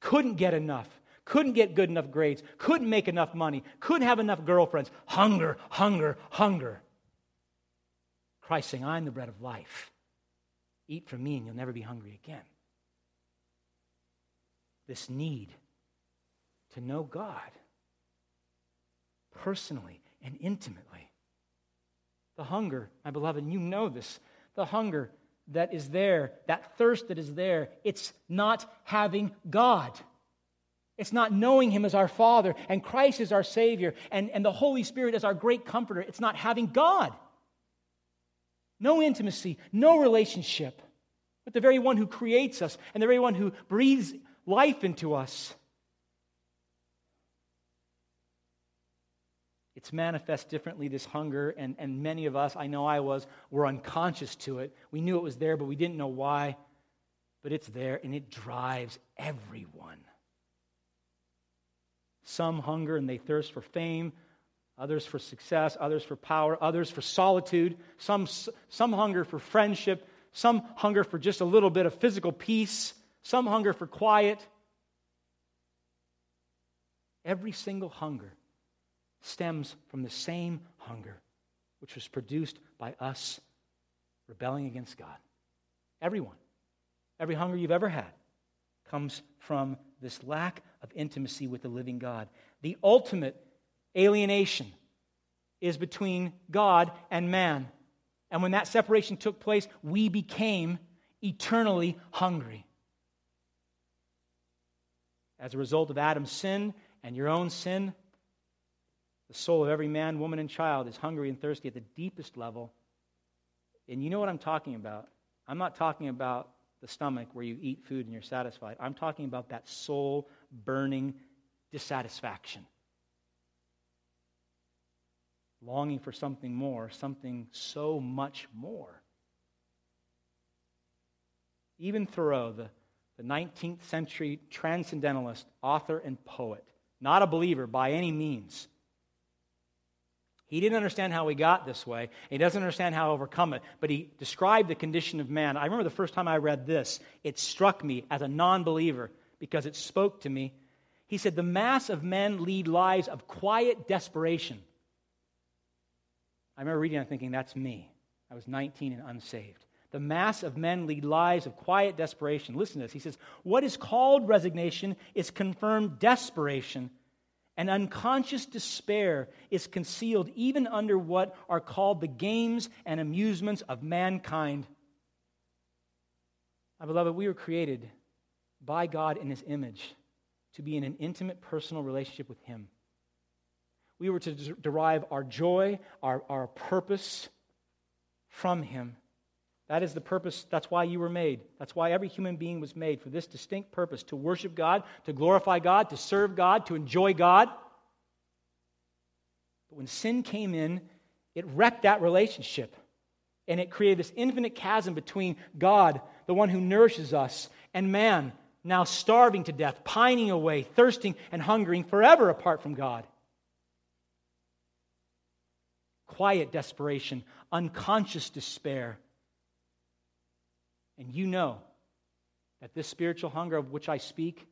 Couldn't get enough couldn't get good enough grades, couldn't make enough money, couldn't have enough girlfriends. Hunger, hunger, hunger. Christ saying, I'm the bread of life. Eat from me and you'll never be hungry again. This need to know God personally and intimately. The hunger, my beloved, you know this, the hunger that is there, that thirst that is there, it's not having God. It's not knowing Him as our Father and Christ as our Savior and, and the Holy Spirit as our great comforter. It's not having God. No intimacy, no relationship with the very one who creates us and the very one who breathes life into us. It's manifest differently, this hunger, and, and many of us, I know I was, were unconscious to it. We knew it was there, but we didn't know why. But it's there, and it drives everyone. Some hunger and they thirst for fame, others for success, others for power, others for solitude, some, some hunger for friendship, some hunger for just a little bit of physical peace, some hunger for quiet. Every single hunger stems from the same hunger which was produced by us rebelling against God. Everyone, every hunger you've ever had comes from this lack of intimacy with the living God. The ultimate alienation is between God and man. And when that separation took place, we became eternally hungry. As a result of Adam's sin and your own sin, the soul of every man, woman, and child is hungry and thirsty at the deepest level. And you know what I'm talking about. I'm not talking about the stomach where you eat food and you're satisfied. I'm talking about that soul burning dissatisfaction. Longing for something more, something so much more. Even Thoreau, the, the 19th century transcendentalist, author, and poet, not a believer by any means, he didn't understand how we got this way. He doesn't understand how to overcome it, but he described the condition of man. I remember the first time I read this, it struck me as a non believer because it spoke to me. He said, The mass of men lead lives of quiet desperation. I remember reading and thinking, That's me. I was 19 and unsaved. The mass of men lead lives of quiet desperation. Listen to this. He says, What is called resignation is confirmed desperation and unconscious despair is concealed even under what are called the games and amusements of mankind. My beloved, we were created by God in His image to be in an intimate personal relationship with Him. We were to derive our joy, our, our purpose from Him. That is the purpose. That's why you were made. That's why every human being was made for this distinct purpose to worship God, to glorify God, to serve God, to enjoy God. But when sin came in, it wrecked that relationship. And it created this infinite chasm between God, the one who nourishes us, and man, now starving to death, pining away, thirsting and hungering forever apart from God. Quiet desperation, unconscious despair and you know that this spiritual hunger of which I speak,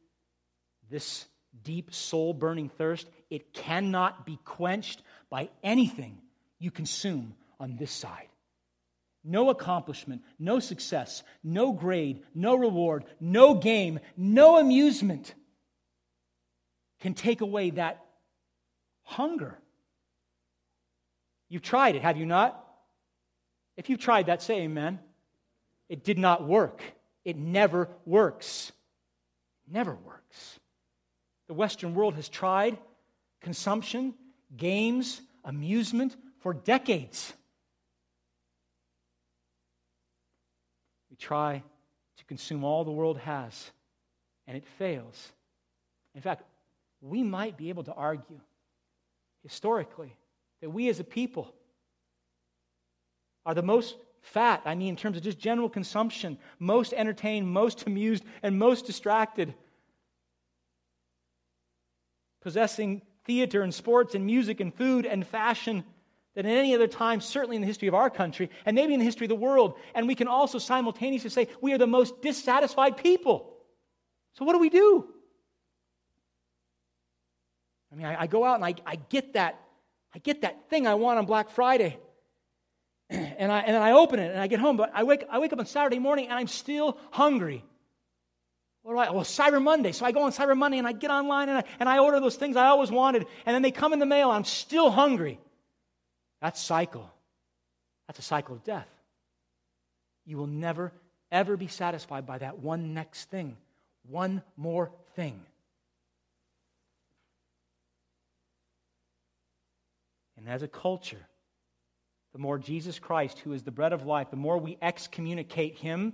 this deep soul burning thirst, it cannot be quenched by anything you consume on this side. No accomplishment, no success, no grade, no reward, no game, no amusement can take away that hunger. You've tried it, have you not? If you've tried that, say amen. It did not work. It never works. Never works. The Western world has tried consumption, games, amusement for decades. We try to consume all the world has, and it fails. In fact, we might be able to argue historically that we as a people are the most fat, I mean, in terms of just general consumption, most entertained, most amused, and most distracted. Possessing theater and sports and music and food and fashion than at any other time, certainly in the history of our country and maybe in the history of the world. And we can also simultaneously say we are the most dissatisfied people. So, what do we do? I mean, I, I go out and I, I get that, I get that thing I want on Black Friday. And, I, and then I open it and I get home, but I wake, I wake up on Saturday morning and I'm still hungry. What do I? Well, Cyber Monday. So I go on Cyber Monday and I get online and I, and I order those things I always wanted, and then they come in the mail. I'm still hungry. That's cycle. That's a cycle of death. You will never, ever be satisfied by that one next thing, one more thing. And as a culture, the more Jesus Christ, who is the bread of life, the more we excommunicate him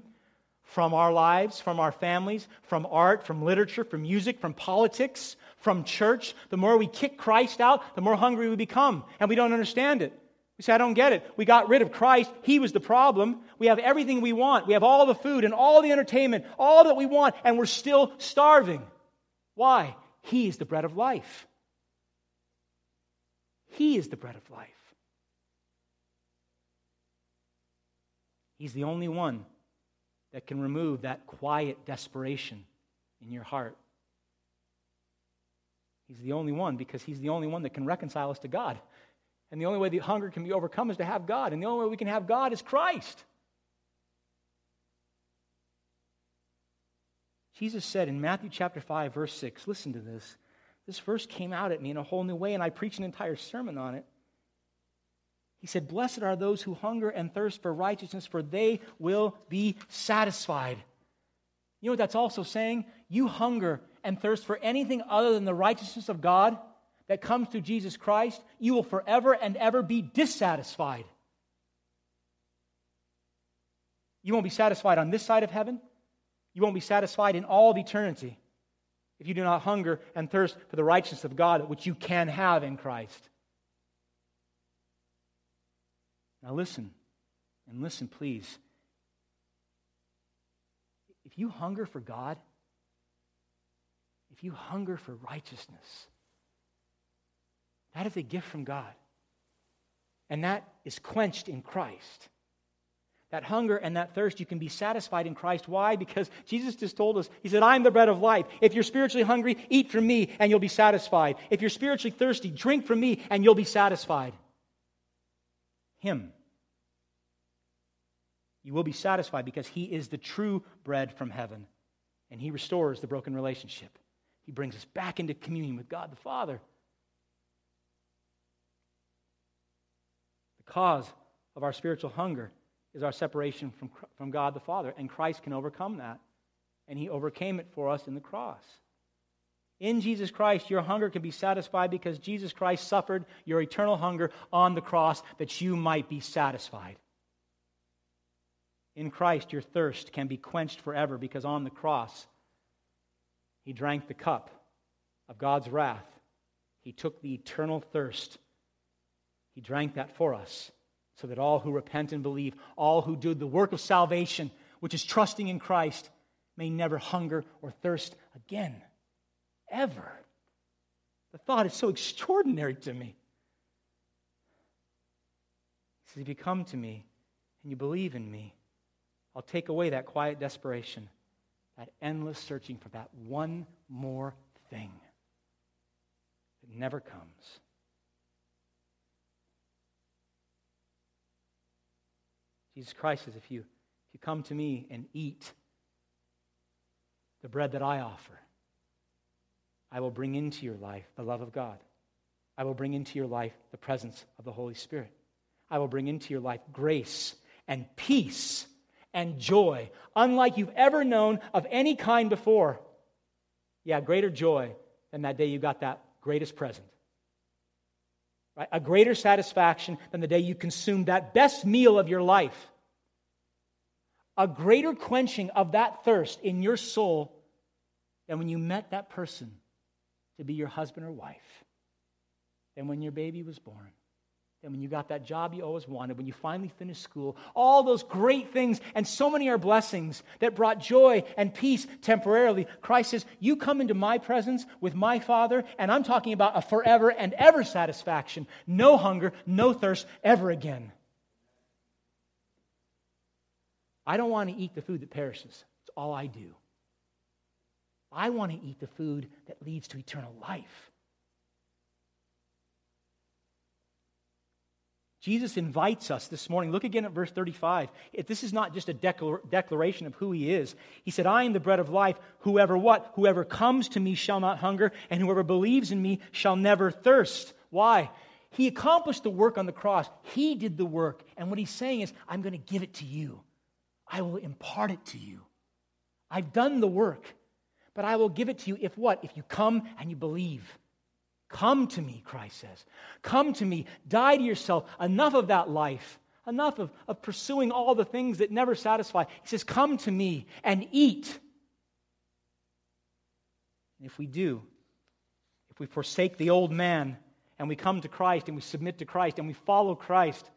from our lives, from our families, from art, from literature, from music, from politics, from church, the more we kick Christ out, the more hungry we become. And we don't understand it. We say, I don't get it. We got rid of Christ. He was the problem. We have everything we want. We have all the food and all the entertainment, all that we want, and we're still starving. Why? He is the bread of life. He is the bread of life. He's the only one that can remove that quiet desperation in your heart. He's the only one because He's the only one that can reconcile us to God. And the only way the hunger can be overcome is to have God. And the only way we can have God is Christ. Jesus said in Matthew chapter 5, verse 6, listen to this. This verse came out at me in a whole new way, and I preached an entire sermon on it. He said, Blessed are those who hunger and thirst for righteousness, for they will be satisfied. You know what that's also saying? You hunger and thirst for anything other than the righteousness of God that comes through Jesus Christ, you will forever and ever be dissatisfied. You won't be satisfied on this side of heaven. You won't be satisfied in all of eternity if you do not hunger and thirst for the righteousness of God, which you can have in Christ. Now, listen, and listen, please. If you hunger for God, if you hunger for righteousness, that is a gift from God. And that is quenched in Christ. That hunger and that thirst, you can be satisfied in Christ. Why? Because Jesus just told us, He said, I'm the bread of life. If you're spiritually hungry, eat from me and you'll be satisfied. If you're spiritually thirsty, drink from me and you'll be satisfied. Him. You will be satisfied because He is the true bread from heaven, and He restores the broken relationship. He brings us back into communion with God the Father. The cause of our spiritual hunger is our separation from, from God the Father, and Christ can overcome that. And He overcame it for us in the cross. In Jesus Christ, your hunger can be satisfied because Jesus Christ suffered your eternal hunger on the cross that you might be satisfied. In Christ, your thirst can be quenched forever because on the cross, He drank the cup of God's wrath. He took the eternal thirst. He drank that for us so that all who repent and believe, all who do the work of salvation, which is trusting in Christ, may never hunger or thirst again. Ever. The thought is so extraordinary to me. He says, If you come to me and you believe in me, I'll take away that quiet desperation, that endless searching for that one more thing that never comes. Jesus Christ says, if you, if you come to me and eat the bread that I offer, I will bring into your life the love of God. I will bring into your life the presence of the Holy Spirit. I will bring into your life grace and peace and joy, unlike you've ever known of any kind before. Yeah, greater joy than that day you got that greatest present. Right? A greater satisfaction than the day you consumed that best meal of your life. A greater quenching of that thirst in your soul than when you met that person to be your husband or wife, than when your baby was born and when you got that job you always wanted, when you finally finished school, all those great things, and so many are blessings that brought joy and peace temporarily. Christ says, You come into my presence with my Father, and I'm talking about a forever and ever satisfaction. No hunger, no thirst ever again. I don't want to eat the food that perishes. It's all I do. I want to eat the food that leads to eternal life. Jesus invites us this morning. Look again at verse 35. If this is not just a declaration of who he is. He said, I am the bread of life. Whoever what? Whoever comes to me shall not hunger, and whoever believes in me shall never thirst. Why? He accomplished the work on the cross. He did the work. And what he's saying is, I'm going to give it to you. I will impart it to you. I've done the work, but I will give it to you if what? If you come and you believe. Come to me, Christ says. Come to me. Die to yourself. Enough of that life. Enough of, of pursuing all the things that never satisfy. He says, Come to me and eat. And if we do, if we forsake the old man and we come to Christ and we submit to Christ and we follow Christ,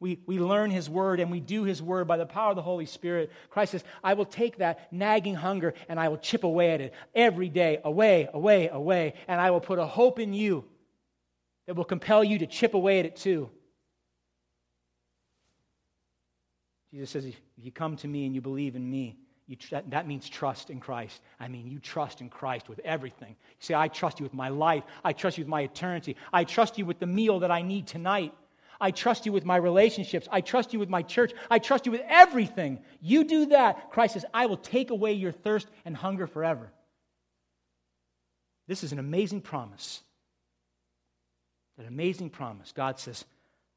we, we learn His Word and we do His Word by the power of the Holy Spirit. Christ says, I will take that nagging hunger and I will chip away at it every day, away, away, away, and I will put a hope in you that will compel you to chip away at it too. Jesus says, if you come to me and you believe in me, that, that means trust in Christ. I mean, you trust in Christ with everything. You say, I trust you with my life. I trust you with my eternity. I trust you with the meal that I need tonight. I trust you with my relationships. I trust you with my church. I trust you with everything. You do that. Christ says, I will take away your thirst and hunger forever. This is an amazing promise. An amazing promise. God says,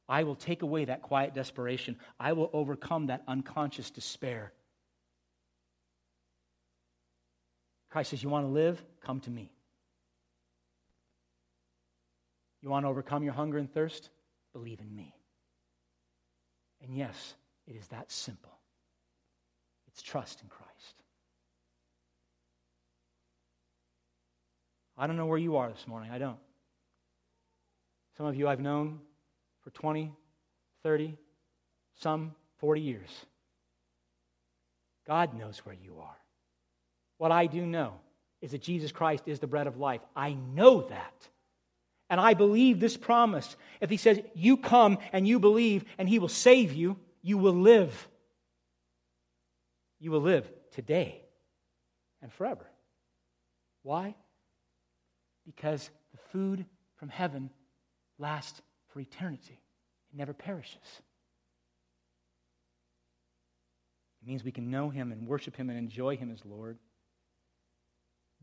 I will take away that quiet desperation. I will overcome that unconscious despair. Christ says, You want to live? Come to me. You want to overcome your hunger and thirst? Believe in me. And yes, it is that simple. It's trust in Christ. I don't know where you are this morning. I don't. Some of you I've known for 20, 30, some 40 years. God knows where you are. What I do know is that Jesus Christ is the bread of life. I know that. And I believe this promise. If he says, You come and you believe and he will save you, you will live. You will live today and forever. Why? Because the food from heaven lasts for eternity, it never perishes. It means we can know him and worship him and enjoy him as Lord.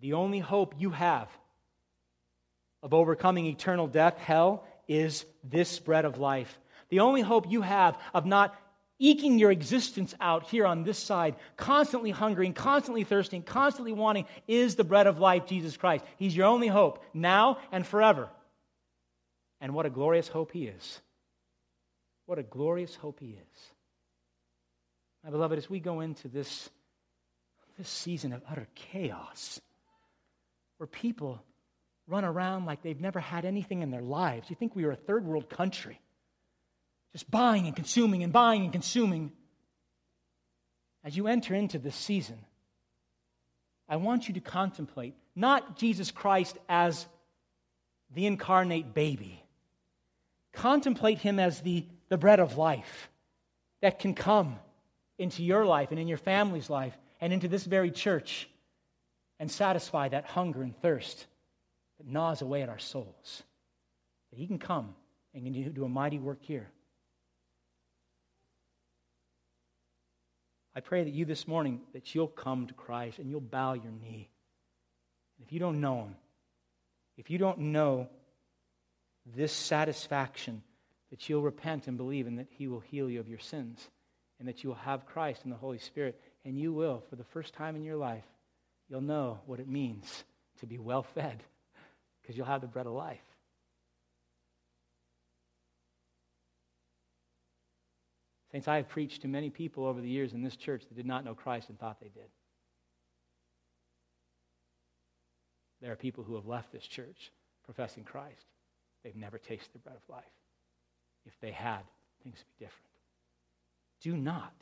The only hope you have of overcoming eternal death, hell, is this bread of life. The only hope you have of not eking your existence out here on this side, constantly hungering, constantly thirsting, constantly wanting, is the bread of life, Jesus Christ. He's your only hope, now and forever. And what a glorious hope He is. What a glorious hope He is. My beloved, as we go into this, this season of utter chaos, where people run around like they've never had anything in their lives. You think we are a third world country, just buying and consuming and buying and consuming. As you enter into this season, I want you to contemplate not Jesus Christ as the incarnate baby, contemplate him as the, the bread of life that can come into your life and in your family's life and into this very church and satisfy that hunger and thirst that gnaws away at our souls. That He can come and can do a mighty work here. I pray that you this morning, that you'll come to Christ and you'll bow your knee. And If you don't know Him, if you don't know this satisfaction, that you'll repent and believe and that He will heal you of your sins and that you will have Christ and the Holy Spirit, and you will, for the first time in your life, you'll know what it means to be well fed because you'll have the bread of life. Saints, I have preached to many people over the years in this church that did not know Christ and thought they did. There are people who have left this church professing Christ. They've never tasted the bread of life. If they had, things would be different. Do not,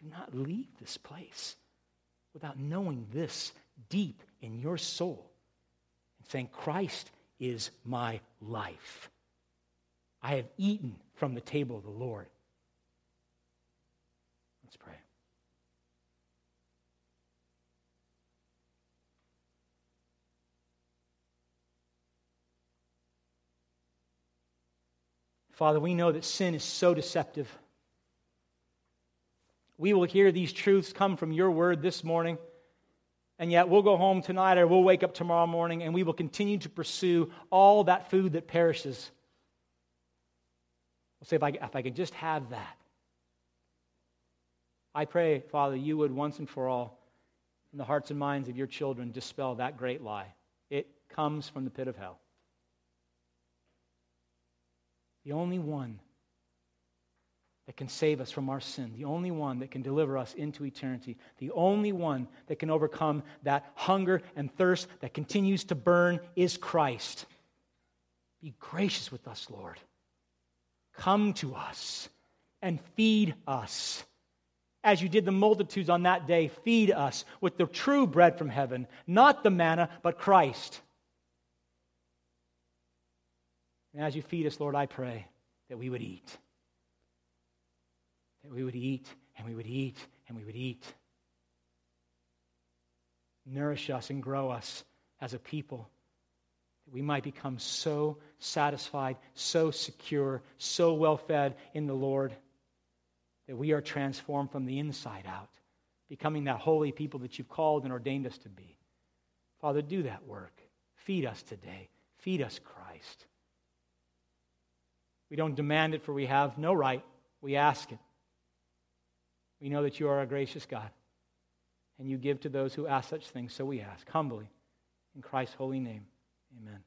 do not leave this place without knowing this deep in your soul saying, Christ is my life. I have eaten from the table of the Lord. Let's pray. Father, we know that sin is so deceptive. We will hear these truths come from your word this morning, and yet we'll go home tonight or we'll wake up tomorrow morning and we will continue to pursue all that food that perishes. We'll say, if I, if I could just have that. I pray, Father, you would once and for all, in the hearts and minds of your children, dispel that great lie. It comes from the pit of hell. The only one that can save us from our sin, the only one that can deliver us into eternity, the only one that can overcome that hunger and thirst that continues to burn is Christ. Be gracious with us, Lord. Come to us and feed us. As you did the multitudes on that day, feed us with the true bread from heaven, not the manna, but Christ. And as you feed us, Lord, I pray that we would eat. That we would eat and we would eat and we would eat. Nourish us and grow us as a people. That we might become so satisfied, so secure, so well fed in the Lord that we are transformed from the inside out, becoming that holy people that you've called and ordained us to be. Father, do that work. Feed us today. Feed us Christ. We don't demand it, for we have no right. We ask it. We know that you are a gracious God, and you give to those who ask such things, so we ask humbly. In Christ's holy name, amen.